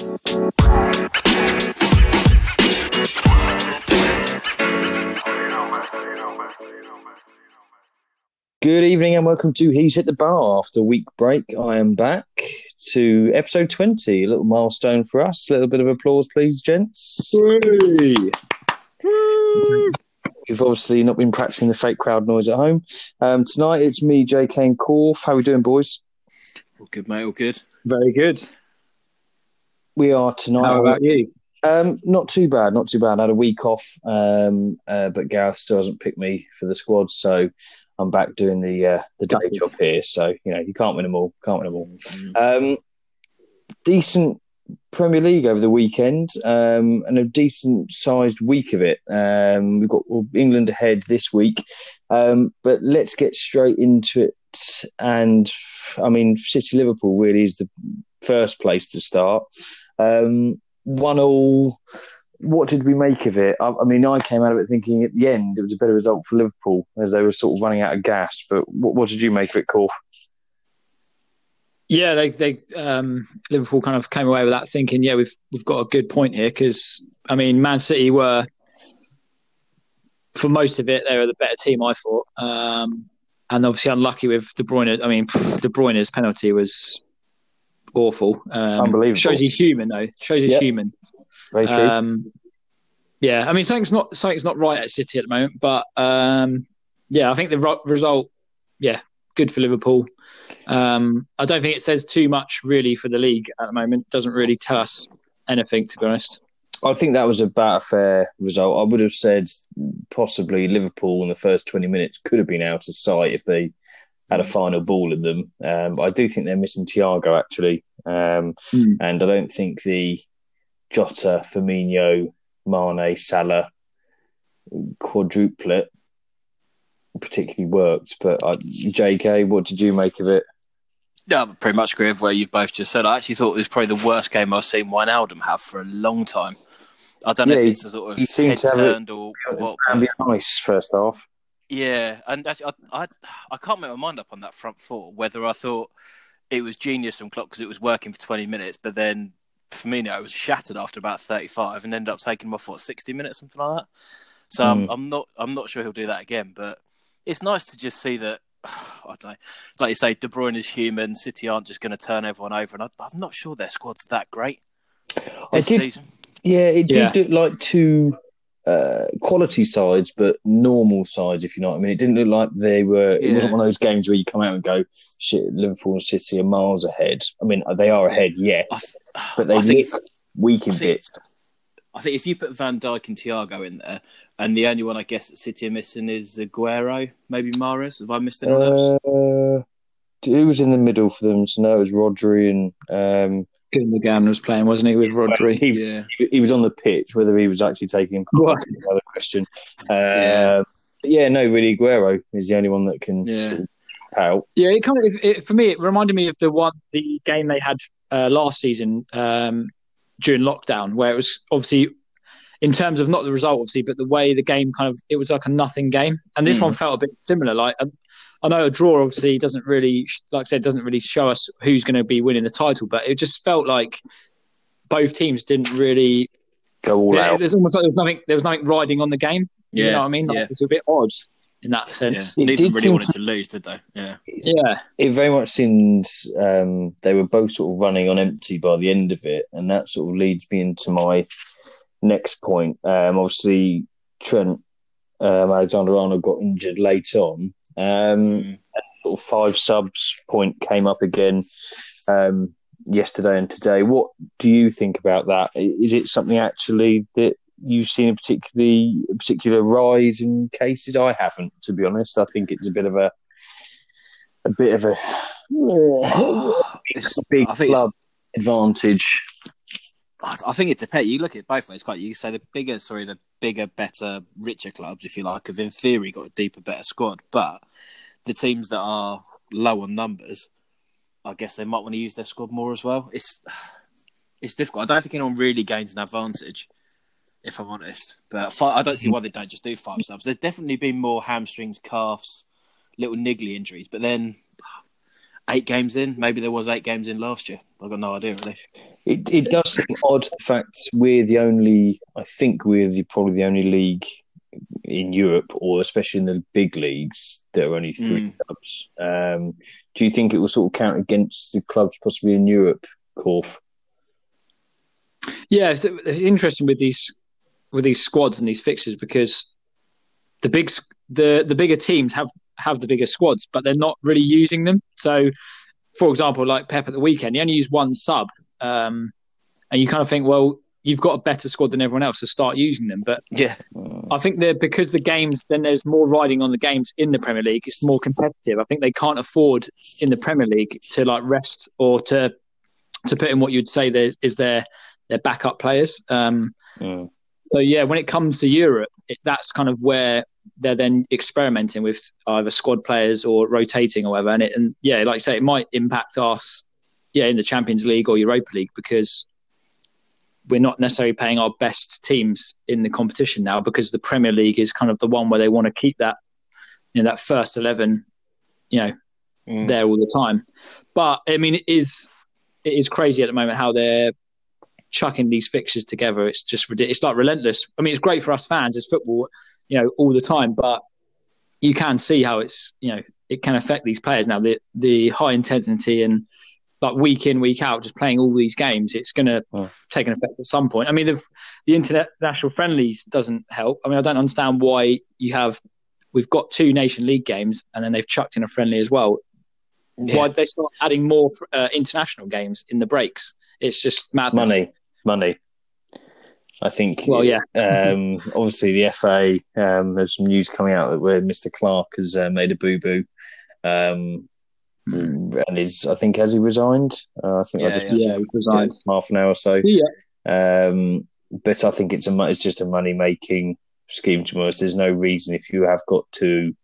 Good evening and welcome to He's Hit the Bar. After a week break, I am back to episode 20. A little milestone for us. A little bit of applause, please, gents. You've obviously not been practicing the fake crowd noise at home. Um, tonight it's me, JK, and Corf. How are we doing, boys? All good, mate. All good. Very good. We are tonight. How about you? Um, not too bad, not too bad. I had a week off, um, uh, but Gareth still hasn't picked me for the squad, so I'm back doing the uh, the day job here. So you know you can't win them all. Can't win them all. Mm. Um, decent Premier League over the weekend, um, and a decent sized week of it. Um, we've got England ahead this week, um, but let's get straight into it. And I mean, City Liverpool really is the first place to start. Um, one all. What did we make of it? I, I mean, I came out of it thinking at the end it was a better result for Liverpool as they were sort of running out of gas. But what, what did you make of it, Corf? Yeah, they they um, Liverpool kind of came away with that thinking, yeah, we've we've got a good point here because I mean, Man City were for most of it they were the better team, I thought, um, and obviously unlucky with De Bruyne. I mean, De Bruyne's penalty was awful. Um, Unbelievable. Shows he's human though. Shows he's Yep. human. Very true. Um, yeah, I mean something's not something's not right at City at the moment, but um, yeah, I think the ro- result, yeah, good for Liverpool. Um, I don't think it says too much really for the league at the moment. Doesn't really tell us anything, to be honest. I think that was about a fair result. I would have said possibly Liverpool in the first 20 minutes could have been out of sight if they had a final ball in them. Um, I do think they're missing Thiago actually. Um, Hmm. And I don't think the Jota, Firmino, Mane, Salah quadruplet particularly worked. But I, JK, what did you make of it? Yeah, I pretty much agree with what you've both just said. I actually thought it was probably the worst game I've seen Wijnaldum have for a long time. I don't know Yeah, if it's a sort of he seemed head to have it- turned or what. And but- nice first half. Yeah, and actually, I, I I can't make my mind up on that front four whether I thought it was genius from Klopp because it was working for twenty minutes, but then Firmino was shattered after about thirty-five and ended up taking him off what sixty minutes, something like that. So I'm, Hmm. I'm not I'm not sure he'll do that again, but it's nice to just see that. I don't know. Like you say, De Bruyne is human. City aren't just going to turn everyone over, and I, I'm not sure their squad's that great this did season. Yeah, it Yeah. did look like two uh, quality sides, but normal sides, if you know what I mean. It didn't look like they were. It wasn't one of those games where you come out and go, "Shit, Liverpool and City are miles ahead." I mean, they are ahead, yes, but they look weak in I think- bits. I think if you put Van Dijk and Thiago in there, and the only one I guess that City are missing is Aguero, maybe Mahrez. Have I missed anyone else? Uh, who was in the middle for them? So no, it was Rodri and um, Gundogan was playing, wasn't he, with Rodri? he, Yeah, he- was on the pitch. Whether he was actually taking part is another question. Uh, Yeah. yeah, no, really, Aguero is the only one that can Yeah. sort of out. Yeah, it kind of it, it, for me it reminded me of the one the game they had uh, last season um, during lockdown, where it was obviously in terms of not the result, obviously, but the way the game kind of it was like a nothing game, and this Mm. one felt a bit similar. Like I, I know a draw obviously doesn't really, like I said, doesn't really show us who's going to be winning the title, but it just felt like both teams didn't really. Go all there- out. There's almost like there was nothing. There was nothing riding on the game. You Yeah, know what I mean? Like, yeah. It's a bit odd in that sense. It Neither did really wanted to- to lose, did they? Yeah, Yeah. it very much seemed um, they were both sort of running on empty by the end of it, and that sort of leads me into my next point. Um, obviously, Trent um, Alexander Arnold got injured late on. Um, Mm. sort of five subs point came up again um, yesterday and today. What do you think about that? Is it something actually that you've seen a particularly a particular rise in cases? I haven't, to be honest. I think it's a bit of a a bit of a big it's- club advantage. I I think it depends. You look at it both ways. Quite, you say the bigger, sorry, the bigger, better, richer clubs, if you like, have in theory got a deeper, better squad. But the teams that are low on numbers, I guess they might want to use their squad more as well. It's it's difficult. I don't think anyone really gains an advantage, if I'm honest. But fi- I don't see why they don't just do five subs. There's definitely been more hamstrings, calves, little niggly injuries, but then eight games in. Maybe there was eight games in last year. I've got no idea really. It it does seem odd the fact we're the only. I think we're the, probably the only league in Europe, or especially in the big leagues, there are only three Mm. clubs. Um, do you think it will sort of count against the clubs possibly in Europe, Corf? Yeah, it's, it's interesting with these with these squads and these fixtures because the big the the bigger teams have have the bigger squads, but they're not really using them. So, for example, like Pep at the weekend, he only used one sub, um, and you kind of think, well, you've got a better squad than everyone else, so start using them. But Yeah, I think that because the games, then there's more riding on the games in the Premier League. It's more competitive. I think they can't afford in the Premier League to like rest or to to put in what you'd say there is their their backup players. Um, Mm. so yeah, when it comes to Europe, it, that's kind of where they're then experimenting with either squad players or rotating or whatever. And it, and yeah, like I say, it might impact us, yeah, in the Champions League or Europa League because we're not necessarily paying our best teams in the competition now because the Premier League is kind of the one where they want to keep that, you know, that first eleven, you know, Mm. there all the time. But I mean, it is it is crazy at the moment how they're chucking these fixtures together. It's just ridiculous. It's like relentless. I mean, it's great for us fans as football, you know, all the time. But you can see how it's you know it can affect these players now. The the high intensity and like week in week out, just playing all these games, it's going to Oh. take an effect at some point. I mean, the the international friendlies doesn't help. I mean, I don't understand why you have. We've got two Nation League games, and then they've chucked in a friendly as well. Yeah. Why did they start adding more uh, international games in the breaks? It's just madness. Money, money. I think. Well, yeah. um, obviously, the FA. Um, there's some news coming out that where Mr. Clarke has uh, made a boo boo, um, and is I think has he resigned? Uh, I think I Yeah, just yeah. Yeah, he resigned. half an hour or so. Yeah. Um, but I think it's a it's just a money making scheme to us. There's no reason if you have got two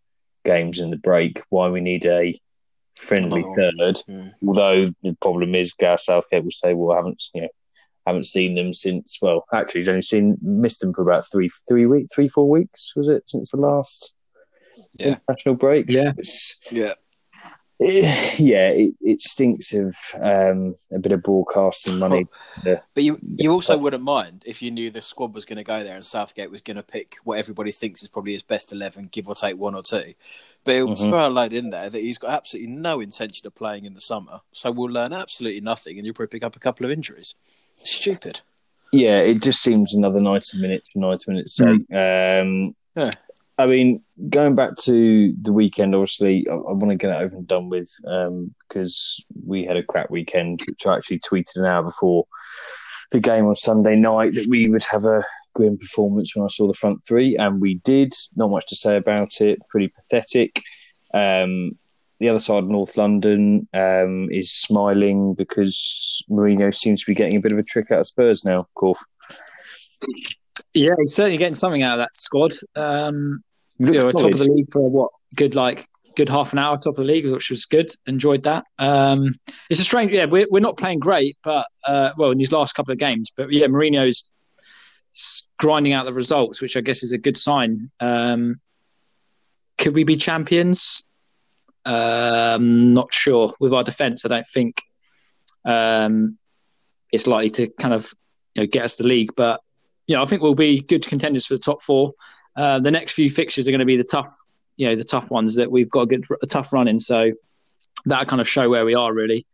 games in the break why we need a friendly Another third. Mm. Although the problem is, Gareth Southgate will say, "Well, I haven't you know haven't seen them since well, actually, he's only seen missed them for about three three week three four weeks was it since the last Yeah. international break? Yeah. It's, Yeah. it, yeah, it, it stinks of um, a bit of broadcasting money. But you you also wouldn't mind if you knew the squad was going to go there and Southgate was going to pick what everybody thinks is probably his best eleven, give or take one or two. But he'll Mhm. throw a load in there that he's got absolutely no intention of playing in the summer. So we'll learn absolutely nothing, and you'll probably pick up a couple of injuries. Stupid. Yeah, it just seems another 90 minutes for 90 minutes sake. Um, Yeah. I mean, going back to the weekend, obviously, I, I want to get it over and done with um because we had a crap weekend, which I actually tweeted an hour before the game on Sunday night that we would have a grim performance when I saw the front three, and we did. Not much to say about it. Pretty pathetic. Um, the other side, of North London, um, is smiling because Mourinho seems to be getting a bit of a trick out of Spurs now. Corf. Yeah, he's certainly getting something out of that squad. Um, you know, top of the league for what good like good half an hour top of the league, which was good. Enjoyed that. Um, it's a strange. Yeah, we're we're not playing great, but uh, well, in these last couple of games, but yeah, Mourinho's grinding out the results, which I guess is a good sign. Um, could we be champions? Um, not sure. With our defence, I don't think um, it's likely to kind of you know, get us the league, but you know, I think we'll be good contenders for the top four. Uh, the next few fixtures are going to be the tough, you know, the tough ones that we've got a good, a tough run in. So that kind of show where we are really.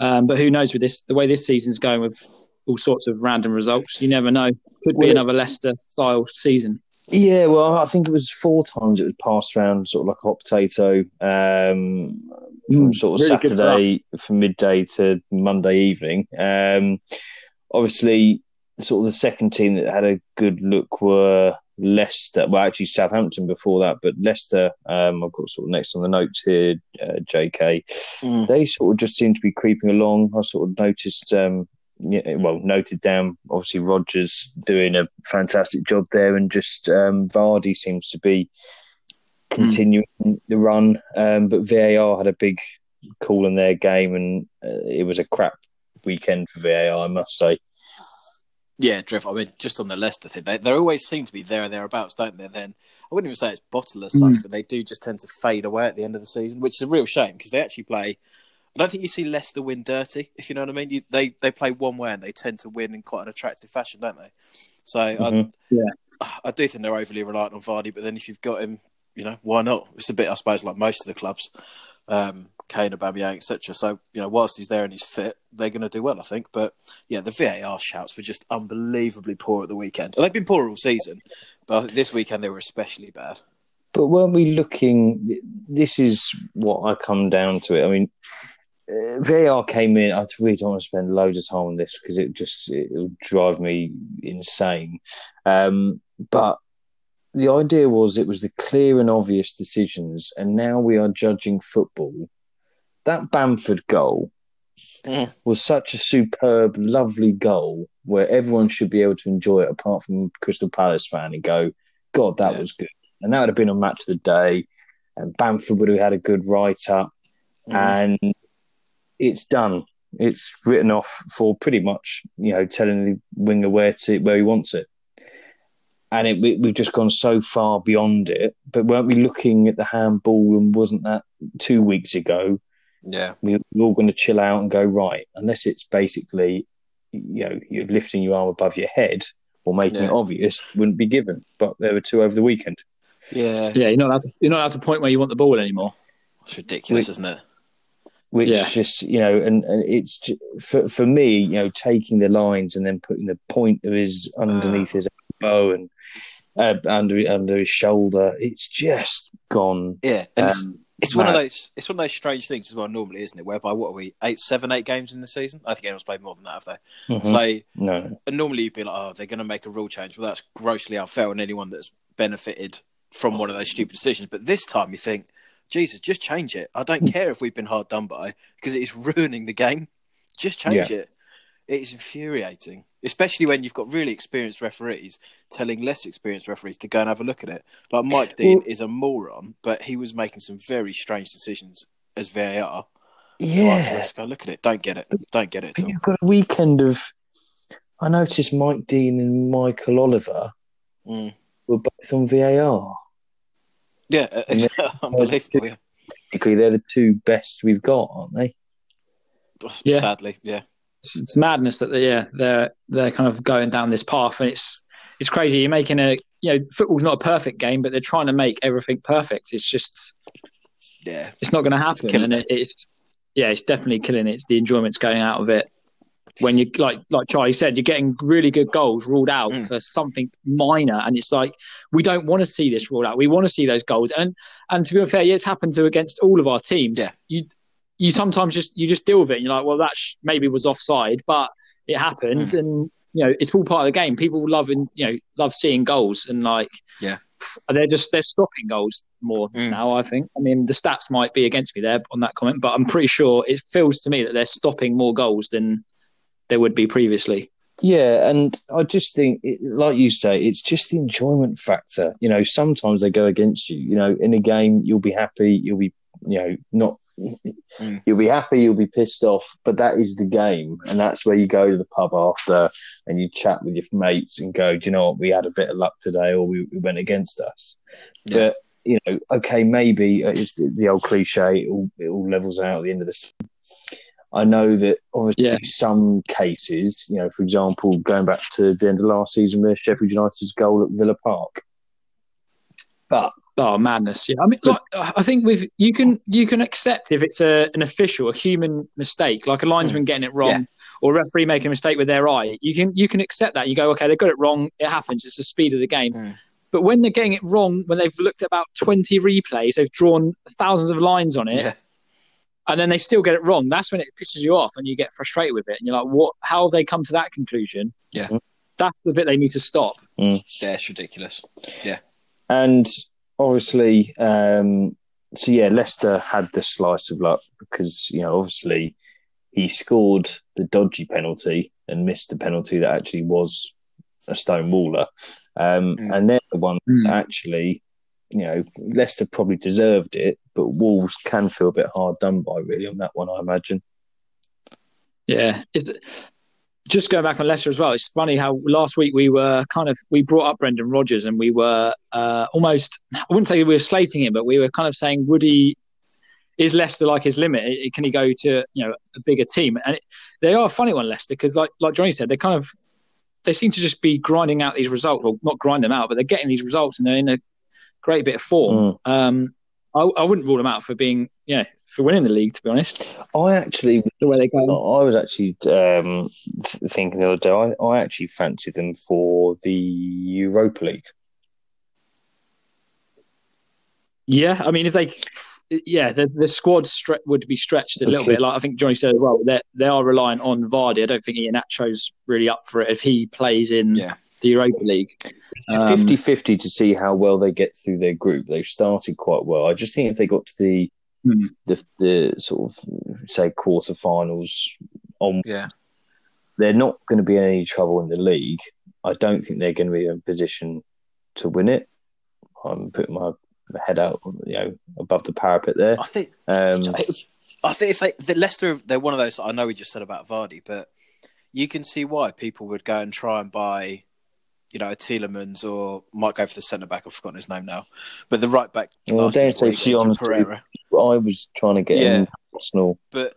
Um, but who knows with this, the way this season's going with all sorts of random results, you never know. Could be Well, another Leicester style season. Yeah, well, I think it was four times it was passed around, sort of like a hot potato, um, from Mm, sort of really Saturday from midday to Monday evening. Um, obviously, sort of the second team that had a good look were Leicester. Well, actually, Southampton before that, but Leicester. Um, I've got sort of next on the notes here, uh, J.K. Mm. They sort of just seem to be creeping along. I sort of noticed. Um, well, noted down. Obviously, Rodgers doing a fantastic job there, and just um, Vardy seems to be continuing the run. Um, but VAR had a big call in their game, and uh, it was a crap weekend for VAR, I must say. Yeah, Drift. I mean, just on the Leicester thing, they, they always seem to be there or thereabouts, don't they? Then I wouldn't even say it's bottle as such, Mm. but they do just tend to fade away at the end of the season, which is a real shame because they actually play I don't think you see Leicester win dirty, if you know what I mean. You, they they play one way and they tend to win in quite an attractive fashion, don't they? So Mhm. I, Yeah. I do think they're overly reliant on Vardy, but then if you've got him, you know, why not? It's a bit, I suppose, like most of the clubs, um, Kane, Aubameyang, etc. So you know, whilst he's there and he's fit, they're going to do well, I think. But yeah, the VAR shouts were just unbelievably poor at the weekend. They've been poor all season, but I think this weekend they were especially bad. But weren't we looking? This is what I come down to it. I mean, uh, VAR came in. I really don't want to spend loads of time on this because it just it'll drive me insane. Um, but the idea was it was the clear and obvious decisions, and now we are judging football. That Bamford goal Mm. was such a superb, lovely goal where everyone should be able to enjoy it, apart from Crystal Palace fan, and go, "God, that Yeah. was good." And that would have been a match of the day. And Bamford would have had a good write up, and it's done. It's written off for pretty much, you know, telling the winger where to where he wants it. And it, we, we've just gone so far beyond it. But weren't we looking at the handball? And wasn't that two weeks ago? Yeah, we, we're all going to chill out and go right, unless it's basically, you know, you're lifting your arm above your head or making it obvious, wouldn't be given. But there were two over the weekend. yeah, Yeah, you're not allowed to, you're not allowed to point where you want the ball anymore. it's ridiculous, We- isn't it? Which Yeah. just you know, and, and it's ju- for for me, you know, taking the lines and then putting the point of his underneath his elbow and uh, under under his shoulder. It's just gone. Yeah, and it's, Um, it's one of those it's one of those strange things as well. Normally, isn't it? Whereby what are we eight, seven, eight games in the season? I think anyone's played more than that, have they? Mhm. So no, and normally you'd be like, oh, they're going to make a rule change. Well, that's grossly unfair on anyone that's benefited from one of those stupid decisions. But this time you think, Jesus, just change it. I don't care if we've been hard done by because it is ruining the game. Just change it. It is infuriating, especially when you've got really experienced referees telling less experienced referees to go and have a look at it. Like Mike Dean Well- is a moron, but he was making some very strange decisions as VAR. So I yeah. just go look at it. Don't get it. Don't get it you've got a weekend of. I noticed Mike Dean and Michael Oliver Mm. were both on VAR. Yeah, uh, it's unbelievable. Yeah. Technically, they're the two best we've got, aren't they? Yeah. Sadly, yeah. It's, it's madness that they, yeah they're they're kind of going down this path, and it's it's crazy. You're making a you know football's not a perfect game, but they're trying to make everything perfect. It's just Yeah, it's not going to happen, killing and it, it's yeah, it's definitely killing it. It's the enjoyment's going out of it. When you like like Charlie said, you're getting really good goals ruled out Mm. for something minor, and it's like we don't want to see this ruled out. We want to see those goals, and and to be fair, yeah, it's happened to against all of our teams. Yeah. you you sometimes just you just deal with it. And you're like, well, that sh- maybe was offside, but it happened, Mm. and you know it's all part of the game. People love you know love seeing goals, and like Yeah. they're just they're stopping goals more Mm. now. I think. I mean, the stats might be against me there on that comment, but I'm pretty sure it feels to me that they're stopping more goals than they would be previously. Yeah, and I just think, it, like you say, it's just the enjoyment factor. You know, sometimes they go against you. You know, in a game, you'll be happy, you'll be, you know, not, Mm. you'll be happy, you'll be pissed off, but that is the game, and that's where you go to the pub after and you chat with your mates and go, do you know what, we had a bit of luck today, or we, we went against us. Yeah. But you know, okay, maybe uh, it's the, the old cliche. It all, it all levels out at the end of the. I know that obviously Yeah. some cases, you know, for example, going back to the end of last season with Sheffield United's goal at Villa Park. But Oh madness! Yeah, I mean, like, I think with you can you can accept if it's a an official, a human mistake, like a linesman getting it wrong, Yeah. or a referee making a mistake with their eye. You can you can accept that. You go, okay, they got it wrong. It happens. It's the speed of the game. Mm. But when they're getting it wrong, when they've looked at about twenty replays, they've drawn thousands of lines on it, yeah, and then they still get it wrong. That's when it pisses you off, and you get frustrated with it. And you're like, what? How have they come to that conclusion? Yeah. That's the bit they need to stop. yeah. It's ridiculous. Yeah. And obviously, um, so yeah, Leicester had the slice of luck because you know obviously he scored the dodgy penalty and missed the penalty that actually was a stone waller, um, Mm. and they're the one Mm. actually. You know, Leicester probably deserved it, but Wolves can feel a bit hard done by, really, on that one, I imagine. Yeah, it's just going back on Leicester as well. It's funny how last week we were kind of we brought up Brendan Rodgers and we were uh, almost I wouldn't say we were slating him, but we were kind of saying would he is Leicester like his limit? Can he go to you know a bigger team? And it, they are a funny one, Leicester, because like like Johnny said, they kind of they seem to just be grinding out these results, or not grind them out, but they're getting these results and they're in a great bit of form. Mm. Um, I, I, wouldn't rule them out for being yeah for winning the league. To be honest, I actually the way they go. I was actually um, thinking the other day. I, I actually fancy them for the Europa League. Yeah, I mean, if they, yeah, the, the squad stre- would be stretched a little bit. Like I think Johnny said as well, they they are reliant on Vardy. I don't think Iheanacho's really up for it if he plays in yeah. The Europa League. Um, 50-50 to see how well they get through their group. They've started quite well. I just think if they got to the hmm. the, the sort of say quarterfinals on, yeah, they're not going to be in any trouble in the league. I don't think they're going to be in a position to win it. I'm putting my head out, you know, above the parapet there. I think. Um, I think if they, the Leicester, they're one of those. I know we just said about Vardy, but you can see why people would go and try and buy, you know, a Tielemans or might go for the centre back. I've forgotten his name now, but the right back. Well, don't say Sion Pereira. I was trying to get yeah. Arsenal, but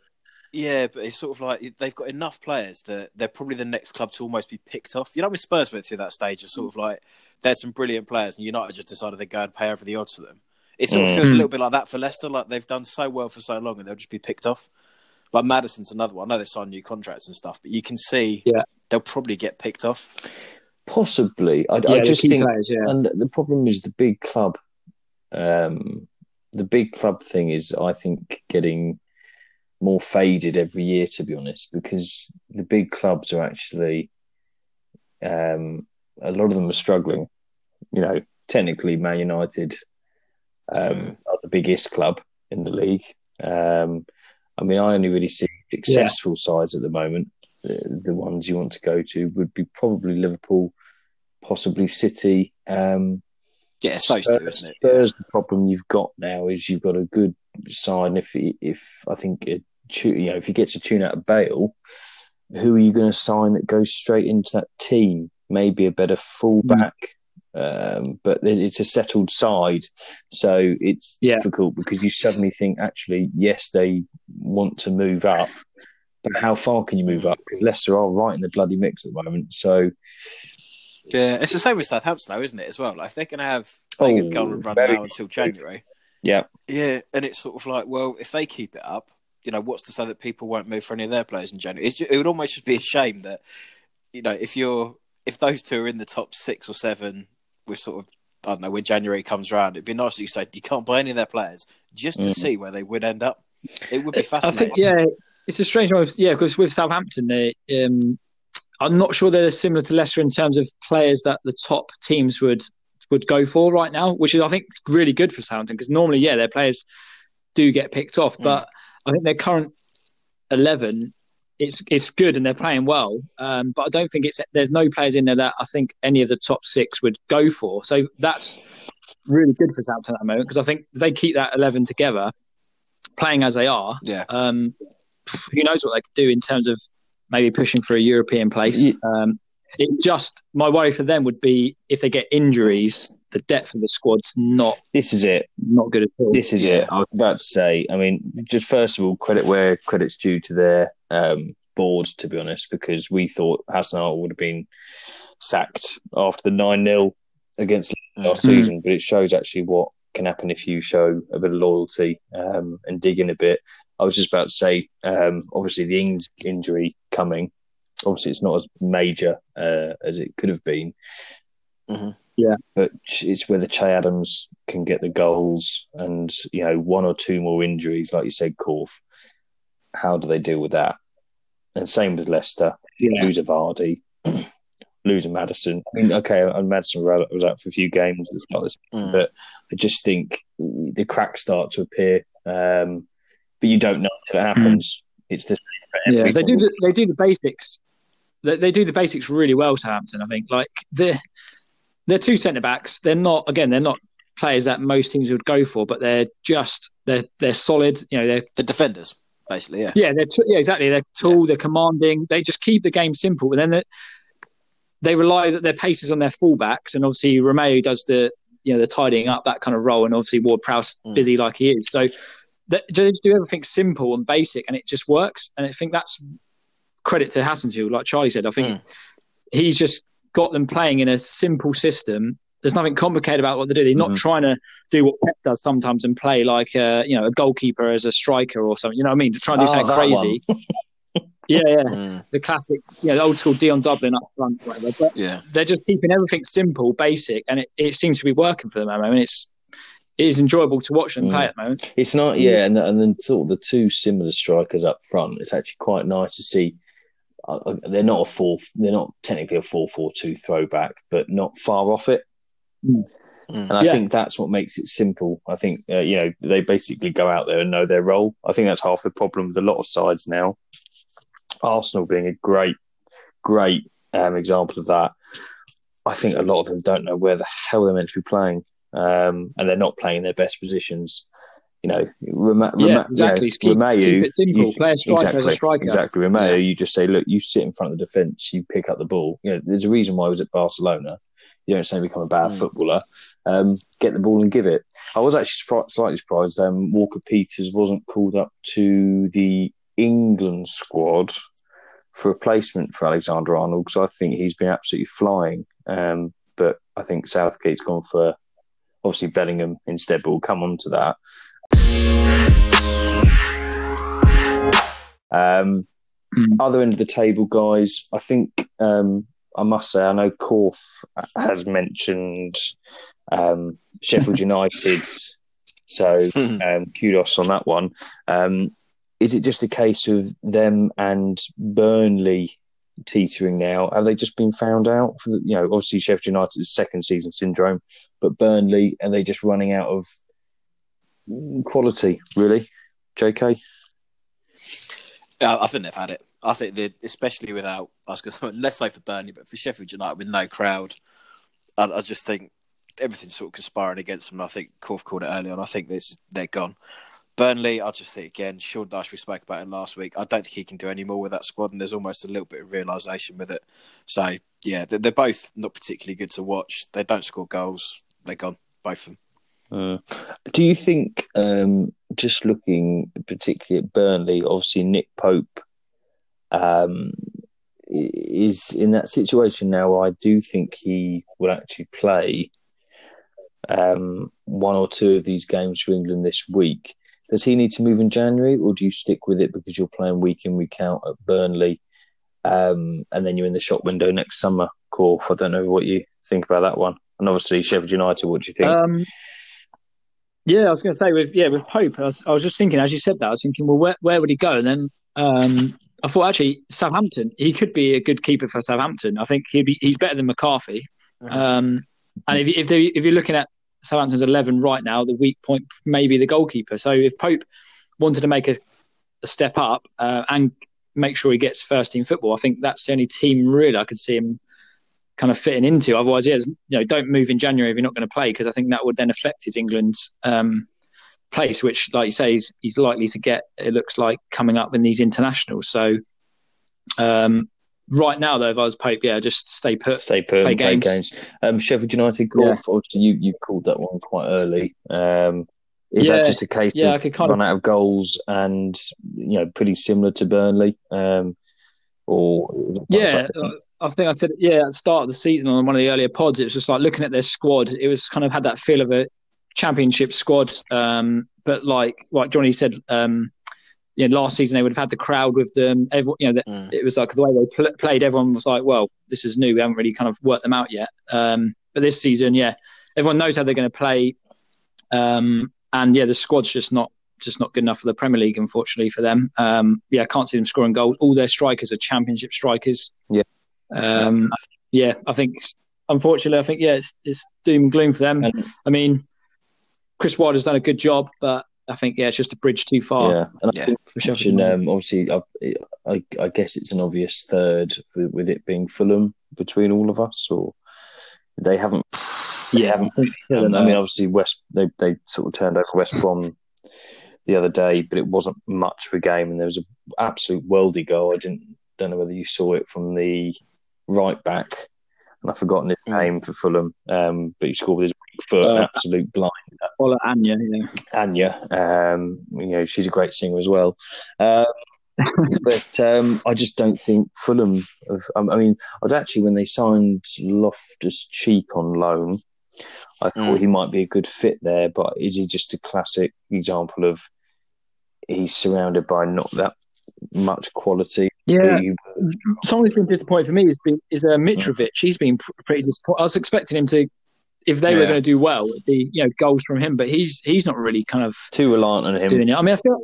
yeah, but it's sort of like they've got enough players that they're probably the next club to almost be picked off. You know, with Spurs went through that stage of sort of like they some brilliant players, and United just decided they'd go and pay over the odds for them. It sort of mm. feels a little bit like that for Leicester. Like they've done so well for so long, and they'll just be picked off. Like Maddison's another one. I know they signed new contracts and stuff, but you can see yeah. they'll probably get picked off. Possibly, I, yeah, I just think, players, yeah. and the problem is the big club. Um, the big club thing is, I think, getting more faded every year. To be honest, because the big clubs are actually um, a lot of them are struggling. You know, technically, Man United um, are the biggest club in the league. Um, I mean, I only really see successful yeah. sides at the moment. The, the, ones you want to go to would be probably Liverpool, possibly City. Um, yeah, it's Spurs, to, isn't it? Spurs. The problem you've got now is you've got a good side. And if if I think it, you know if you get to tune out of Bale, who are you going to sign that goes straight into that team? maybe a better fullback. Mm. Um, but it's a settled side, so it's yeah. difficult because you suddenly think, actually, yes, they want to move up, but how far can you move up? Because Leicester are right in the bloody mix at the moment. So, yeah, it's the same with Southampton, though, isn't it? As well, like they're going to have they oh, go and run now until January. Yeah, yeah, and it's sort of like, well, if they keep it up, you know, what's to say that people won't move for any of their players in January? Just, it would almost just be a shame that, you know, if you're if those two are in the top six or seven with sort of I don't know when January comes around, it'd be nice if you say you can't buy any of their players just to mm. see where they would end up. It would be fascinating. Think, yeah, it's a strange one. Yeah, because with Southampton, they, um, I'm not sure they're similar to Leicester in terms of players that the top teams would would go for right now, which is I think really good for Southampton because normally, yeah, their players do get picked off, mm. but I think their current eleven it's it's good and they're playing well. Um, but I don't think it's there's no players in there that I think any of the top six would go for. So that's really good for Southampton at the moment because I think they keep that eleven together, playing as they are. Yeah. Um, who knows what they could do in terms of maybe pushing for a European place. Yeah. Um, it's just my worry for them would be if they get injuries, the depth of the squad's not. This is it. Not good at all. This is it. I was about to say. I mean, just first of all, credit where credit's due to their um, board, to be honest, because we thought Hasenhüttl would have been sacked after the nine 0 against last mm-hmm. season. But it shows actually what can happen if you show a bit of loyalty um, and dig in a bit. I was just about to say, um, obviously the Ings injury coming obviously it's not as major uh, as it could have been. Mm-hmm. Yeah, but it's whether Che Adams can get the goals, and you know one or two more injuries, like you said, Corf. How do they deal with that? And same with Leicester. Yeah. Lose a Vardy, lose Madison. Maddison. I mean, okay, and Maddison was out for a few games at the start this, mm. but I just think the cracks start to appear. Um, but you don't know until it happens. Mm. It's the yeah. They do the, they do the basics they, they do the basics really well. Southampton, I think, like they're they're two centre backs. They're not again, they're not players that most teams would go for, but they're just they're they're solid. You know, they're the defenders basically. Yeah, yeah, they're t- yeah, exactly. They're tall, yeah. they're commanding. They just keep the game simple, but then they rely that their pace is on their fullbacks, and obviously Romeu does the you know the tidying up that kind of role, and obviously Ward Prowse mm. busy like he is. So they just do everything simple and basic, and it just works. And I think that's credit to Hasenhüttl, like Charlie said. I think mm. he's just got them playing in a simple system. There's nothing complicated about what they do. They're not mm-hmm. trying to do what Pep does sometimes and play like a, you know a goalkeeper as a striker or something. You know what I mean? To try and do oh, something crazy. yeah, yeah, mm. the classic, yeah, the old school Dion Dublin up front, whatever. But yeah, they're just keeping everything simple, basic, and it, it seems to be working for them at the moment. It's it is enjoyable to watch them mm. play at the moment. It's not, yeah, and and then sort of the two similar strikers up front. It's actually quite nice to see. Uh, uh they're not a four. They're not technically a four-four-two throwback, but not far off it. Mm. And I yeah. think that's what makes it simple. I think uh, you know they basically go out there and know their role. I think that's half the problem with a lot of sides now. Arsenal being a great, great um, example of that. I think a lot of them don't know where the hell they're meant to be playing um, and they're not playing their best positions. You know, Rema- yeah, Rema- exactly. You know, Romeu, you, Play a striker exactly, as a striker. Exactly. Romeu, yeah. you just say, look, you sit in front of the defence, you pick up the ball. You know, there's a reason why I was at Barcelona. You don't say become a bad mm. footballer. Um, get the ball and give it. I was actually slightly surprised um, Walker Peters wasn't called up to the England squad for replacement for Alexander Arnold because I think he's been absolutely flying. Um, but I think Southgate's gone for obviously Bellingham instead, but we'll come on to that. Um, mm. Other end of the table, guys, I think um, I must say, I know Korf has mentioned um, Sheffield United, so um, kudos on that one. Um, is it just a case of them and Burnley teetering now? Have they just been found out? For the, you know, obviously Sheffield United's second season syndrome, but Burnley are they just running out of quality? Really, JK? Yeah, I think they've had it. I think they, especially without, going say less so for Burnley, but for Sheffield United with no crowd, I, I just think everything's sort of conspiring against them. I think Korf called it early on. I think this they're gone. Burnley, I just think again, Sean Dyche, we spoke about it last week. I don't think he can do any more with that squad, and there's almost a little bit of realization with it. So yeah, they're, they're both not particularly good to watch. They don't score goals. They're gone, both of them. Uh, do you think, um, just looking particularly at Burnley, obviously Nick Pope um, is in that situation now? I do think he will actually play um, one or two of these games for England this week. Does he need to move in January, or do you stick with it because you're playing week in week out at Burnley, um, and then you're in the shop window next summer? Korf, I don't know what you think about that one. And obviously Sheffield United, what do you think? Um, yeah, I was going to say with yeah with Pope, I was, I was, just thinking as you said that, I was thinking, well, where where would he go? And then um, I thought actually Southampton, he could be a good keeper for Southampton. I think he'd be he's better than McCarthy. Mm-hmm. Um, and if if, they, if you're looking at Southampton's 11 right now, the weak point may be the goalkeeper. So if Pope wanted to make a, a step up uh, and make sure he gets first team football, I think that's the only team really I could see him kind of fitting into. Otherwise, yeah, you know, don't move in January if you're not going to play because I think that would then affect his England's um, place, which, like you say, he's, he's likely to get. It looks like coming up in these internationals. So um, Right now, though, if I was Pope, yeah, just stay put, stay put, play, games. play games. Um, Sheffield United Korf. Yeah. Obviously, you you called that one quite early. Um, is yeah. that just a case yeah, of run of... out of goals and you know pretty similar to Burnley? Um, or yeah, I think I said yeah at the start of the season on one of the earlier pods. It was just like looking at their squad. It was kind of had that feel of a championship squad, um, but like like Johnny said, um, you know, last season they would have had the crowd with them. Everyone, you know, the, mm. it was like the way they pl- played. Everyone was like, "Well, this is new. We haven't really kind of worked them out yet." Um, but this season, yeah, everyone knows how they're going to play, um, and yeah, the squad's just not just not good enough for the Premier League, unfortunately for them. Um, yeah, I can't see them scoring goals. All their strikers are Championship strikers. Yeah, um, yeah, I think unfortunately, I think yeah, it's, it's doom and gloom for them. I mean, Chris Wilder's done a good job, but I think yeah, it's just a bridge too far. Yeah, and yeah. I think um, obviously, I, I, I, guess it's an obvious third with, with, it being Fulham between all of us, or they haven't. They yeah, haven't. I mean, obviously, West they they sort of turned over West Brom the other day, but it wasn't much of a game, and there was an absolute worldy goal. I didn't don't know whether you saw it from the right back and I've forgotten his Mm. name for Fulham, um, but he scored with his foot, Uh, absolute blind. Ola Anya, yeah. Anya, um, you know, she's a great singer as well. Um, but um, I just don't think Fulham. Have, I mean, I was actually when they signed Loftus Cheek on loan, I thought Mm. he might be a good fit there. But is he just a classic example of he's surrounded by not that much quality? Yeah, He- someone who's been disappointed for me is is uh, Mitrovic. He's been pr- pretty disappointed. I was expecting him to, if they were going to do well, it'd be you know goals from him, but he's he's not really kind of too reliant on him. doing it. I mean, I feel.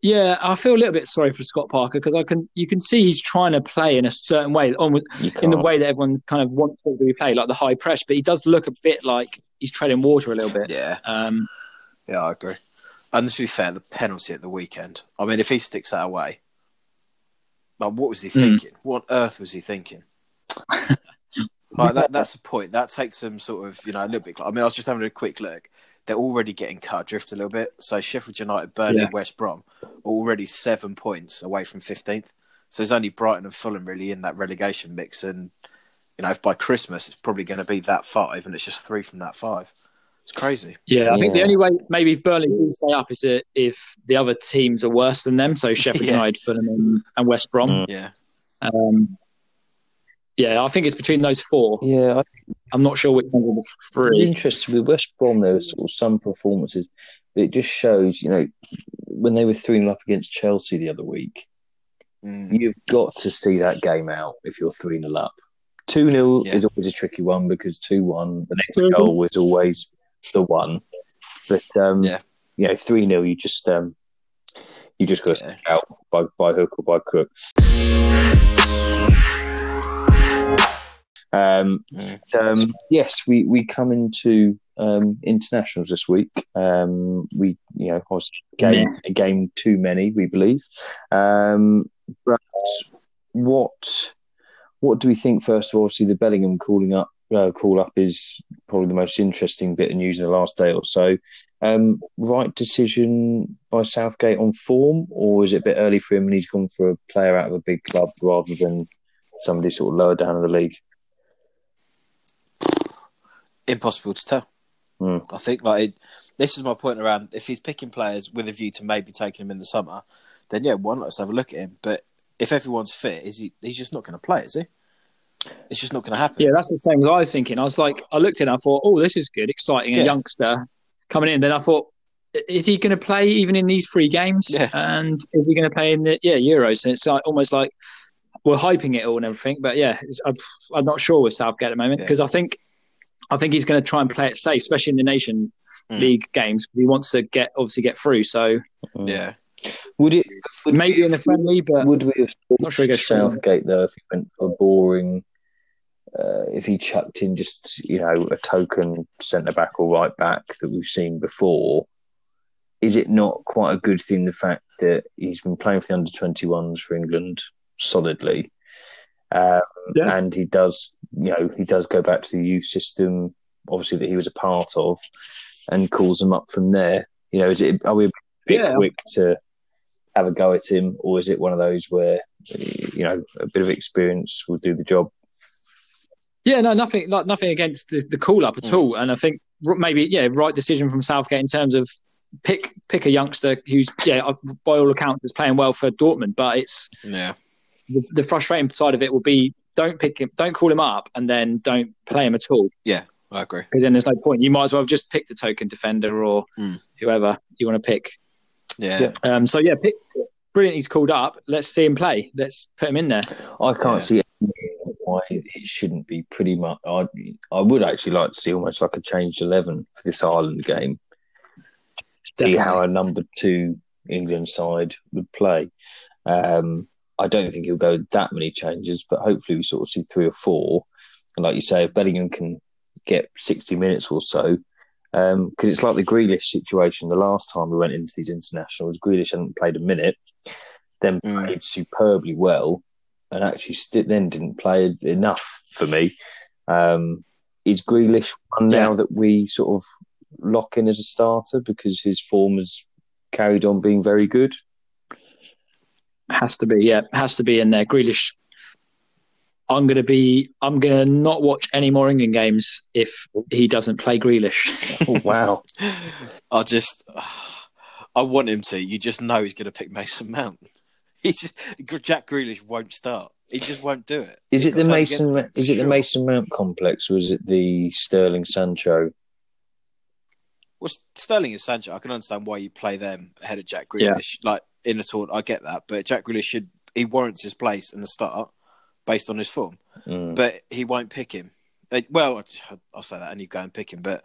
Yeah, I feel a little bit sorry for Scott Parker because I can you can see he's trying to play in a certain way, almost in the way that everyone kind of wants it to be played, like the high press. But he does look a bit like he's treading water a little bit. Yeah, Um, yeah, I agree. And to be fair, the penalty at the weekend. I mean, if he sticks that away, like, what was he Hmm. thinking? What on earth was he thinking? like that, that's the point. That takes them sort of, you know, a little bit. I mean, I was just having a quick look. They're already getting cut adrift a little bit. So Sheffield United, Burnley, Yeah. West Brom are already seven points away from fifteenth. So there's only Brighton and Fulham really in that relegation mix. And you know, if by Christmas it's probably going to be that five, and it's just three from that five. It's crazy. yeah, I think the only way maybe if Burnley do stay up is uh, if the other teams are worse than them. So Sheffield Yeah. United, Fulham, and, and West Brom. Mm. Yeah. Um, yeah, I think it's between those four. Yeah, I I'm not sure which one of the three. interesting with West Brom. There were sort of some performances, but it just shows, you know, when they were three 0 up against Chelsea the other week, Mm. you've got to see that game out if you're three 0 up. Two 0 Yeah. is always a tricky one because two one, the next True. goal was always the one. But um, Yeah. you know, three 0 you just um, you just got to Yeah. out by by hook or by crook. Um, um, yes, we, we come into um, internationals this week. Um, we, you know, obviously game a game too many, we believe. Um, but what what do we think? First of all, obviously the Bellingham calling up uh, call up is probably the most interesting bit of news in the last day or so. Um, right decision by Southgate on form, or is it a bit early for him and he's gone for a player out of a big club rather than somebody sort of lower down in the league? Impossible to tell. Mm. I think like it, this is my point around if he's picking players with a view to maybe taking him in the summer, then yeah, why not let's have a look at him. But if everyone's fit, is he? He's just not going to play, is he? It's just not going to happen. Yeah, that's the same as I was thinking. I was like, I looked at it, I thought, oh, this is good, exciting, a youngster coming in. Then I thought, is he going to play even in these three games? Yeah. And is he going to play in the yeah Euros? And it's like almost like we're hyping it all and everything. But yeah, it's, I'm, I'm not sure with Southgate at the moment Yeah. because I think I think he's going to try and play it safe, especially in the Nation Mm. League games. He wants to get obviously get through. So yeah. Would it? Would maybe in the friendly, but Would we have thought Not sure he goes through. Southgate though if he went for a boring? Uh, if he chucked in just you know a token centre back or right back that we've seen before, is it not quite a good thing the fact that he's been playing for the under twenty ones for England solidly, um, Yeah. and he does you know he does go back to the youth system obviously that he was a part of, and calls them up from there. You know, is it are we a bit Yeah. quick to have a go at him, or is it one of those where you know a bit of experience will do the job? Yeah, no, nothing like nothing against the, the call up at Mm. all. And I think maybe yeah, right decision from Southgate in terms of pick pick a youngster who's yeah, uh, by all accounts is playing well for Dortmund. But it's Yeah. The, the frustrating side of it will be don't pick him, don't call him up, and then don't play him at all Yeah, I agree. because then there's no point. You might as well have just picked a token defender or Mm. whoever you want to pick. Yeah. Yeah. Um, so yeah, pick, brilliant. He's called up. Let's see him play. Let's put him in there. I can't Yeah. see any why it shouldn't be pretty much. I I would actually like to see almost like a changed eleven for this Ireland game. See how a number two England side would play. Um, I don't think he'll go that many changes, but hopefully we sort of see three or four. And like you say, if Bellingham can get sixty minutes or so, because it's like the Grealish situation. The last time we went into these internationals, Grealish hadn't played a minute, then Mm. played superbly well, and actually st- then didn't play enough for me. Um, is Grealish one now that we sort of lock in as a starter because his form has carried on being very good? Has to be, yeah, has to be in there. Grealish I'm going to be. I'm going to not watch any more England games if he doesn't play Grealish. Oh, wow. I just, I want him to. You just know he's going to pick Mason Mount. He's just, Jack Grealish won't start. He just won't do it. Is it the got something against Mason? them, for Is it the. Mason Mount complex, or is it the Sterling Sancho? Well, Sterling and Sancho, I can understand why you play them ahead of Jack Yeah. Grealish. Like in a tournament, I get that, but Jack Grealish should he warrants his place in the start based on his form, Mm. but he won't pick him. Well, I'll say that, and you go and pick him, but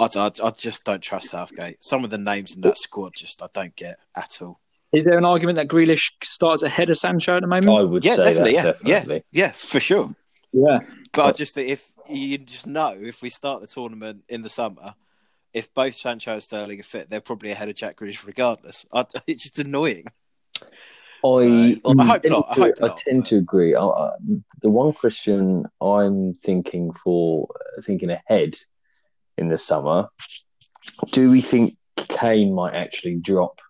I, I, I just don't trust Southgate. Some of the names in that squad, just I don't get at all. Is there an argument that Grealish starts ahead of Sancho at the moment? I would Yeah, say definitely, that yeah, definitely. yeah, yeah, for sure. Yeah. But I just think if you just know if we start the tournament in the summer, if both Sancho and Sterling are fit, they're probably ahead of Jack Grealish regardless. I, it's just annoying. I, So, I hope tend not, I to- hope I tend but- to agree. I, I, the one question I'm thinking for, thinking ahead in the summer, do we think Kane might actually drop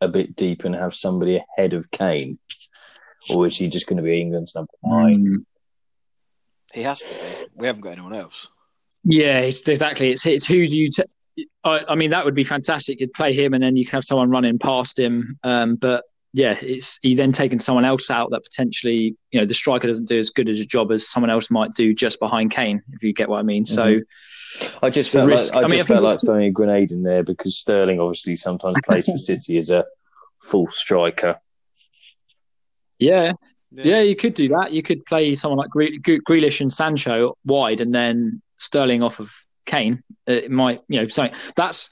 a bit deep and have somebody ahead of Kane, or is he just going to be England's number nine? Mm. He has to be. We haven't got anyone else. Yeah, it's, exactly. It's it's who do you? T- I, I mean, that would be fantastic. You'd play him, and then you can have someone running past him. Um, but yeah, it's you then taking someone else out that potentially, you know, the striker doesn't do as good as a job as someone else might do just behind Kane, if you get what I mean. So Mhm. I just felt risk. like I, I mean, just I felt like it's- throwing a grenade in there because Sterling obviously sometimes plays for City as a full striker. yeah, yeah, you could do that. You could play someone like Gre- Gre- Grealish and Sancho wide, and then Sterling off of Kane. It might, you know, so that's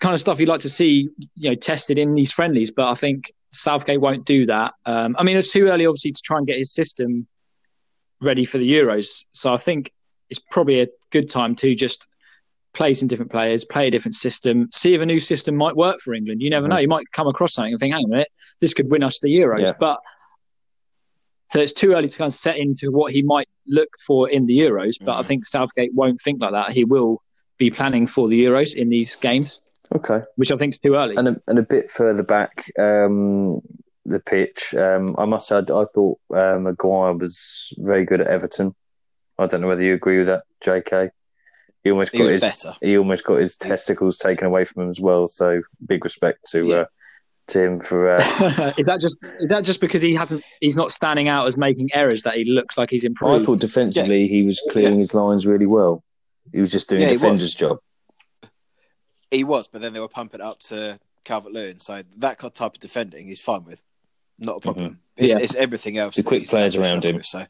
kind of stuff you'd like to see, you know, tested in these friendlies. But I think Southgate won't do that. Um, I mean, it's too early, obviously, to try and get his system ready for the Euros. So I think it's probably a good time to just play some different players, play a different system, see if a new system might work for England. You never Mhm. know. You might come across something and think, hang on a minute, this could win us the Euros. Yeah. But so it's too early to kind of set into what he might look for in the Euros. But I Mhm. think Southgate won't think like that. He will be planning for the Euros in these games, Okay. which I think is too early. And a, and a bit further back, um, the pitch. Um, I must say, I thought uh, Maguire was very good at Everton. I don't know whether you agree with that, J.K. He almost He got his better. he almost got his testicles taken away from him as well. So big respect to Yeah. uh, to him for. Uh, is that just is that just because he hasn't he's not standing out as making errors that he looks like he's I thought defensively he was clearing Yeah. his lines really well. He was just doing Yeah, a he defender's job. He was, but then they were pumping up to Calvert Lewin. So that type of defending he's fine with. Not a problem. It's, Yeah. it's everything else. The quick players around him. with, So,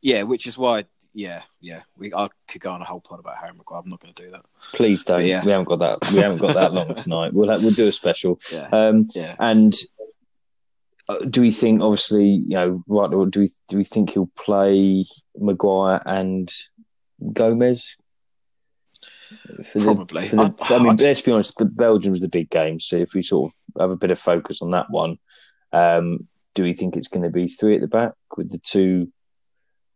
yeah, which is why, yeah, yeah, we I could go on a whole pod about Harry Maguire. I'm not going to do that. Please don't. Yeah. We haven't got that. We haven't got that long tonight. We'll have, we'll do a special. Yeah, Um, yeah. And uh, do we think, obviously, you know, right? Do we do we think he'll play Maguire and Gomez? For the- Probably. for the- I- I, mean, I- let's be honest. The Belgium's the big game, so if we sort of have a bit of focus on that one, um, do we think it's going to be three at the back with the two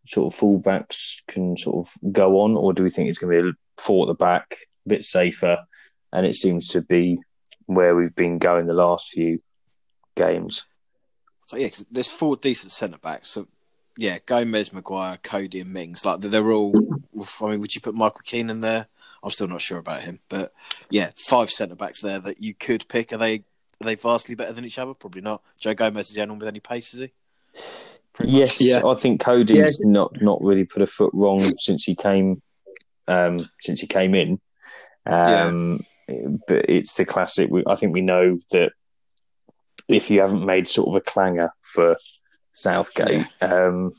sort of fullbacks can sort of go on, or do we think it's going to be four at the back, a bit safer, and it seems to be where we've been going the last few games? So yeah, 'cause there's four decent centre backs. So yeah, Gomez, Maguire, Coady, and Mings. Like they're all. I mean, would you put Michael Keane in there? I'm still not sure about him, but yeah, five centre backs there that you could pick. Are they are they vastly better than each other? Probably not. Joe Gomez is the only one with any pace, is he? Pretty. Yes, Yeah. I think Coady's not not really put a foot wrong since he came um, since he came in. Um, But it's the classic. We, I think we know that if you haven't made sort of a clanger for Southgate, um,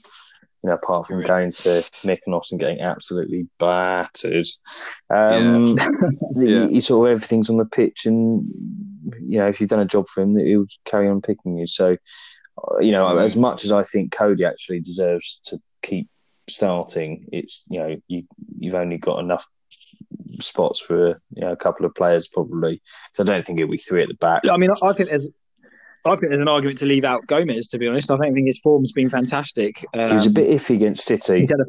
you know, apart from You're going to Mykonos and getting absolutely battered, um, the, you sort of everything's on the pitch, and you know, if you've done a job for him, he'll carry on picking you. So, you know, Mm. as much as I think Coady actually deserves to keep starting, it's you know, you you've only got enough spots for you know, a couple of players probably. So I don't think it'll be three at the back. I mean, I think there's. I think there's an argument to leave out Gomez. To be honest, I don't think his form's been fantastic. Um, he was a bit iffy against City. he's had a,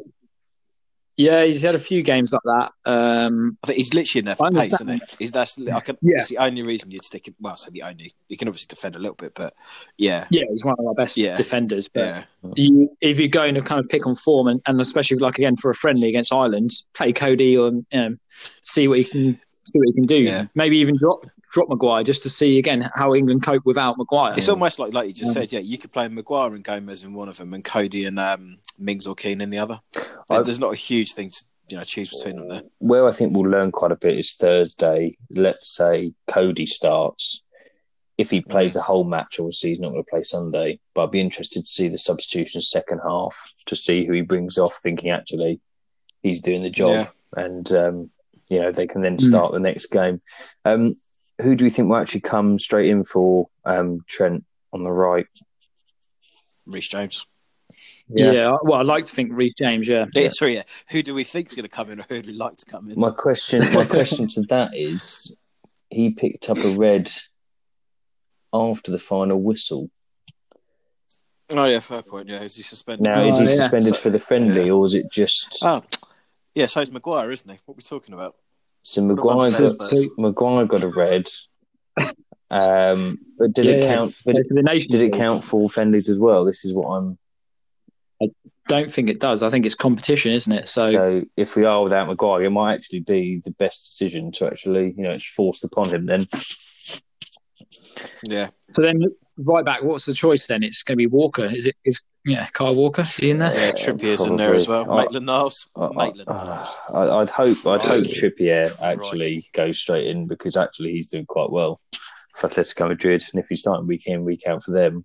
Yeah, he's had a few games like that. Um, I think he's literally in there for pace, isn't he? He's that's I can, Yeah. The only reason you'd stick him. Well, I say the only. You can obviously defend a little bit, but yeah, yeah, he's one of our best Yeah. defenders. But yeah, you, if you're going to kind of pick on form, and, and especially like again for a friendly against Ireland, play Coady or you know, see what he can see what he can do. Maybe even drop drop Maguire just to see again how England cope without Maguire. It's almost like like you just Yeah. said. Yeah, you could play Maguire and Gomez in one of them, and Coady and um, Mings or Keane in the other. There's, there's not a huge thing to you know choose between them there. Where I think we'll learn quite a bit is Thursday. Let's say Coady starts. If he plays the whole match, obviously he's not going to play Sunday. But I'd be interested to see the substitutions second half to see who he brings off, thinking actually he's doing the job, and um, you know they can then start the next game. Um, who do we think will actually come straight in for um, Trent on the right? Reece James. yeah. well, I'd like to think Reece James. Yeah, Yeah. sorry, yeah. Who do we think's going to come in, or who do we like to come in? My question, my question to that is, he picked up a red after the final whistle. Oh yeah, fair point. Yeah, is he suspended? Now, Oh, is he yeah. suspended for the friendly, Yeah. or is it just Oh, yeah. So it's Maguire, isn't he? What are we talking about? So Maguire What got, about Maguire got a red? Um, but does Yeah, it count? But For the Nations does it count for friendlies as well? This is what I'm. I Don't think it does. I think it's competition, isn't it? So, So, if we are without Maguire, it might actually be the best decision to actually, you know, it's forced upon him. Then Yeah, so then right back. What's the choice then? It's going to be Walker. Is it? Is yeah, Kyle Walker? Is he in there? yeah. Trippier's in there as well. probably. Maitland Niles. I, Maitland I, Niles. I, I'd hope I'd hope Trippier actually goes straight in because actually he's doing quite well for Atletico Madrid, and if he's starting week in week out for them,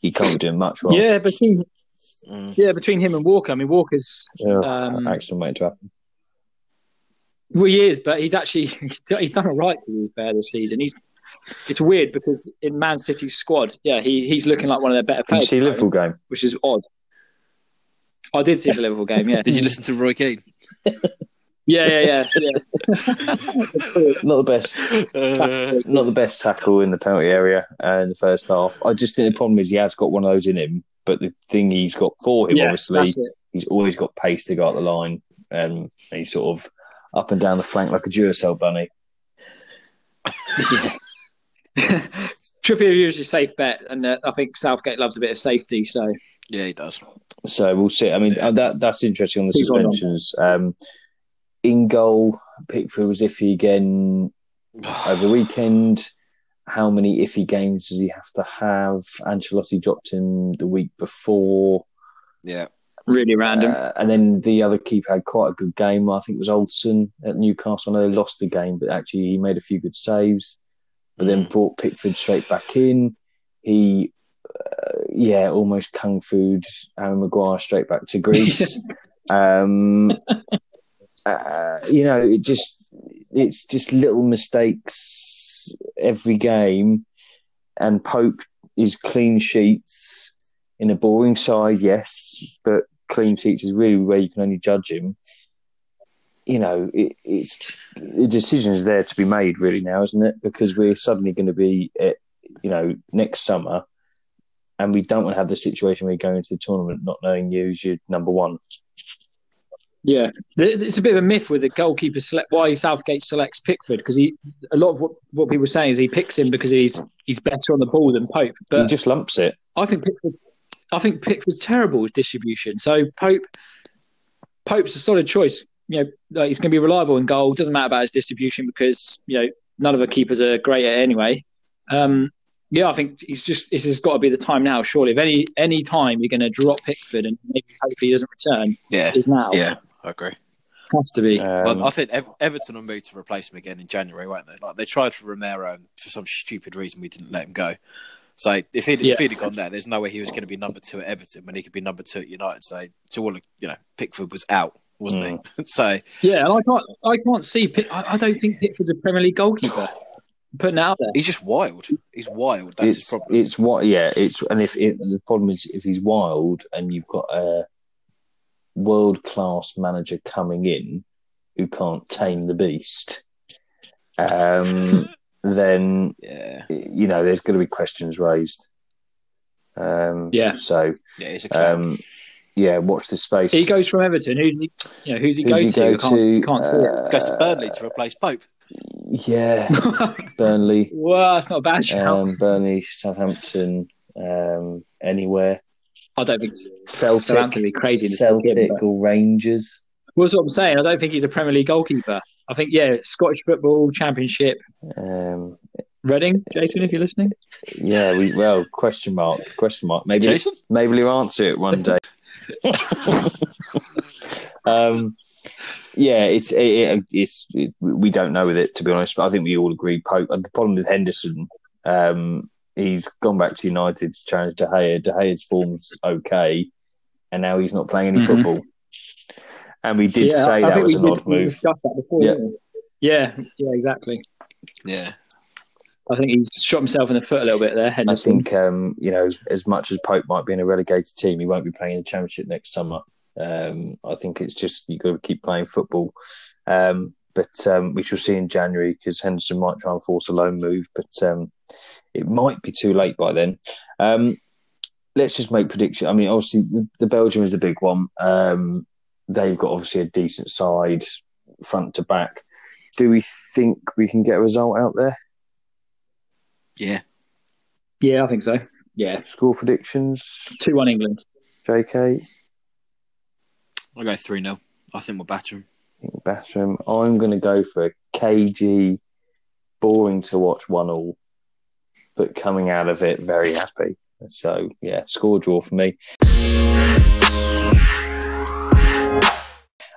he can't be doing much wrong. Yeah, between Mm. yeah between him and Walker. I mean, Walker's Yeah, um, accident waiting to happen. well, he is, but he's actually he's done- he's done all right to be fair this season. He's it's weird because in Man City's squad, yeah, he he's looking like one of their better Did you see at Liverpool game? which is odd. I did see the Liverpool game. Yeah, Did you listen to Roy Keane? Yeah, yeah, yeah, yeah. Not the best, Uh, not the best tackle in the penalty area uh, in the first half. I just think the problem is he has got one of those in him, but the thing he's got for him, yeah, obviously, he's always got pace to go up the line, um, and he's sort of up and down the flank like a Duracell bunny. Yeah. Trippier usually safe bet, and uh, I think Southgate loves a bit of safety. So yeah, he does. So we'll see. I mean, Yeah. that that's interesting on the He's on on. suspensions. Um, in goal, Pickford was iffy again over the weekend. How many iffy games does he have to have? Ancelotti dropped him the week before. Yeah, really random. Uh, and then the other keeper had quite a good game. I think it was Olsen at Newcastle. I know they lost the game, but actually he made a few good saves. But then brought Pickford straight back in. He, uh, yeah, almost kung fu'd Aaron Maguire straight back to Greece. um, uh, you know, it just it's just little mistakes every game, and Pope is clean sheets in a boring side, yes, but clean sheets is really where you can only judge him. You know, it, it's the decision is there to be made, really now, isn't it? Because we're suddenly going to be, at, you know, next summer, and we don't want to have the situation where you go into the tournament not knowing who's your number one. Yeah, it's a bit of a myth with the goalkeeper select. Why Southgate selects Pickford because he a lot of what, what people are saying is he picks him because he's he's better on the ball than Pope. But he just lumps it. I think Pickford's I think Pickford's terrible with distribution. So Pope Pope's a solid choice. You know, like he's going to be reliable in goal. Doesn't matter about his distribution because you know none of the keepers are great at it anyway. Um, yeah, I think he's just this has got to be the time now. Surely, if any any time you're going to drop Pickford and maybe hopefully he doesn't return, yeah, is now. yeah. I agree. has to be. Um, well, I think Ev- Everton will move to replace him again in January, won't they? Like they tried for Romero, and for some stupid reason we didn't let him go. So if he'd, Yeah. if he'd have gone there, there's no way he was going to be number two at Everton when he could be number two at United. So to all, you know, Pickford was out, wasn't he? so Yeah, and I can't I can't see. Pick, I, I don't think Pickford's a Premier League goalkeeper. Putting it out there. he's just wild. He's wild. That's his it's problem. it's what yeah it's and if it, the problem is if he's wild and you've got a world class manager coming in who can't tame the beast, um, then yeah, you know there's going to be questions raised. Um, Yeah. So yeah, it's a clown. um, yeah, watch this space. He goes from Everton. Who's he, you know, who's he Who's go he to? go I can't, to? can't see it. Uh, Goes to Burnley to replace Pope. Yeah, Burnley, well, that's not a bad shout. um, Burnley, Southampton, um, anywhere. I don't think Celtic, Southampton would be crazy. in Celtic game, or Rangers. Well, that's what I'm saying. I don't think he's a Premier League goalkeeper. I think, yeah, Scottish football, Championship, Um, Reading, Jason, if you're listening. yeah, we well question mark, question mark. Maybe Jason? maybe he'll answer it one day. um, yeah, it's it, it, it's it, we don't know with it to be honest. But I think we all agree. Pope. The problem with Henderson, um, he's gone back to United to challenge De Gea. De Gea's form's okay, and now he's not playing any Mhm. football. And we did Yeah, say I that think was an did- odd move. that before, Yeah. yeah, yeah, exactly. Yeah. I think he's shot himself in the foot a little bit there, I think um, you know, as much as Pope might be in a relegated team, he won't be playing in the Championship next summer. Um, I think it's just you've got to keep playing football. Um, but um, we shall see in January because Henderson might try and force a loan move, but um, it might be too late by then. Um, let's just make prediction. I mean, obviously, the, the Belgium is the big one. Um, they've got obviously a decent side, front to back. Do we think we can get a result out there? Yeah. yeah, I think so. Yeah, Score predictions, 2 1 England. JK. I'll go 3 0. I think we'll batter him. Bathroom. I'm going to go for a KG, boring to watch one all, but coming out of it very happy. So yeah, score draw for me.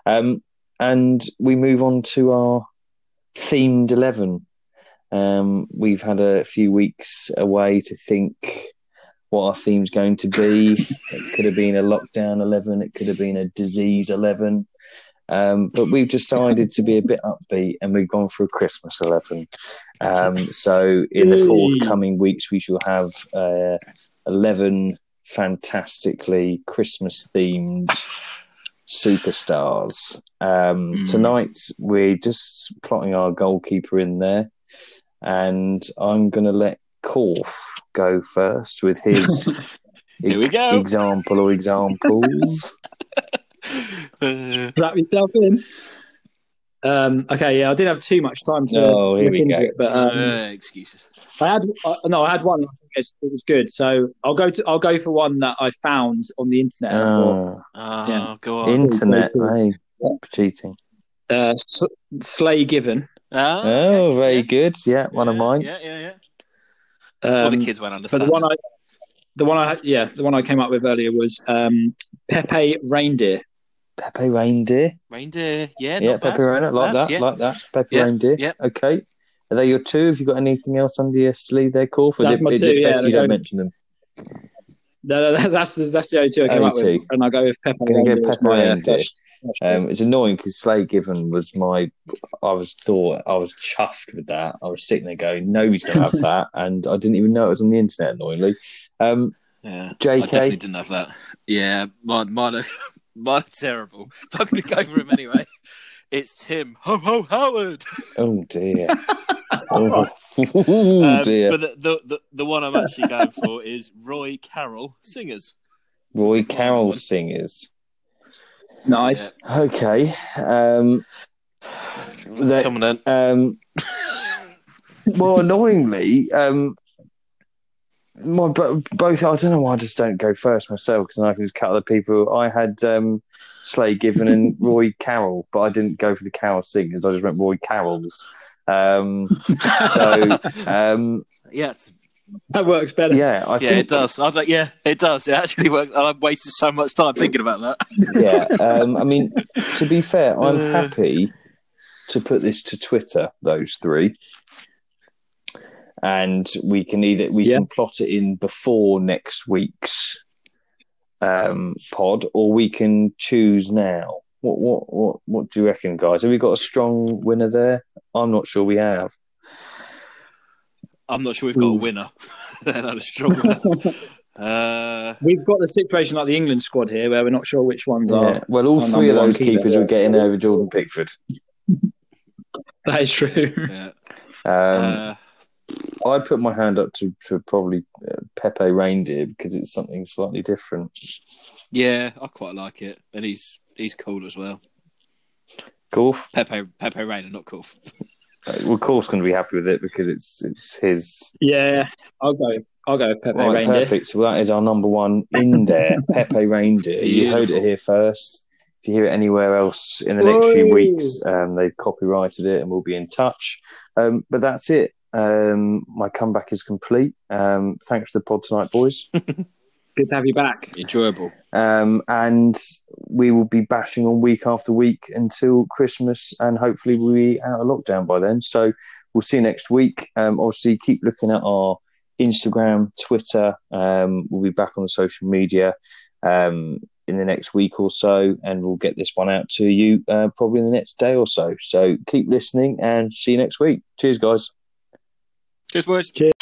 Um, and we move on to our themed eleven. Um, we've had a few weeks away to think what our theme's going to be. it could have been a lockdown eleven. It could have been a disease eleven. Um, but we've decided to be a bit upbeat and we've gone for a Christmas 11. Um, so in the forthcoming weeks, we shall have uh, 11 fantastically Christmas themed superstars. Um, Mm. Tonight, we're just plotting our goalkeeper in there. And I'm going to let Korf go first with his Here we go. example or examples. Wrap yourself in. Um, okay, yeah, I didn't have too much time to Oh, here look we into go. it, but um, uh, excuses. I had uh, no, I had one. I think it's- it was good, so I'll go to I'll go for one that I found on the internet. and Oh. Oh, Yeah. go on. Internet, hey, cheating. Uh, S- Slay Given. Ah, Oh, okay, very yeah. good. Yeah, one of mine. Yeah, yeah, yeah. Um, well, the kids won't understand. but the one. I, the one I yeah, the one I came up with earlier was um, Pepe Reindeer. Pepe Reindeer. Reindeer, yeah, Yeah, not bad. Pepe Reindeer. Like That's- that, yeah. like that. Pepe Yeah, Reindeer. yeah. Okay. Are they your two? Have you got anything else under your sleeve there, Corf? Is That's it, my is it yeah, best you don't mention them? No, no, that's the, that's the only two I came Only up with, two. and I go with Pepe Gonna go Reindeer. Pepe my, uh, first- first Um, it's annoying because Slay Given was my. I was thought I was chuffed with that. I was sitting there going, "Nobody's going to have that," and I didn't even know it was on the internet. Annoyingly, um, Yeah, JK? I definitely didn't have that. Yeah, mine, mine, are, mine are terrible. But I'm going to go for him anyway. It's Tim Ho Ho Howard. oh dear, oh, Um, dear. But the, the, the the one I'm actually going for is Roy Carroll Singers. Roy Carroll singers. nice. Okay. Um, that, Come on then. um, well, annoyingly, um, my bo- both. I don't know why I just don't go first myself because I can just cut other people. I had um, Slay Given and Roy Carroll, but I didn't go for the Carroll singers. I just went Roy Carroll's. Um, so um, Yeah, That works better. yeah, I yeah, think it does. I was like, yeah, it does. It actually works. I've wasted so much time thinking about that. yeah. Um, I mean, to be fair, I'm Uh. happy to put this to Twitter. Those three, and we can either we Yeah. can plot it in before next week's um, pod, or we can choose now. What what what what do you reckon, guys? Have we got a strong winner there? I'm not sure we have. I'm not sure we've got a winner. Not a strong winner. Uh, We've got the situation like the England squad here, where we're not sure which ones Yeah. are. Well, all three of those keepers yeah. were getting over Jordan Pickford. That is true. yeah. Um, uh, I'd put my hand up to, to probably uh, Pepe Reindeer because it's something slightly different. Yeah, I quite like it, and he's he's cool as well. Golf. Pepe Pepe Reina, not cool. Uh, well, Court's going to be happy with it because it's it's his. Yeah, I'll go. I'll go Pepe Right, Reindeer. perfect. So that is our number one in there. Pepe Reindeer. You heard it here first. If you hear it anywhere else in the next few weeks, um, they've copyrighted it and we'll be in touch. Um, but that's it. Um, my comeback is complete. Um, thanks for the pod tonight, boys. Good to have you back. Enjoyable. Um, and we will be bashing on week after week until Christmas, and hopefully we'll be out of lockdown by then. So we'll see you next week. Um, obviously, keep looking at our Instagram, Twitter. Um, we'll be back on the social media um, in the next week or so, and we'll get this one out to you uh, probably in the next day or so. So keep listening, and see you next week. Cheers, guys. Cheers, boys. Cheers.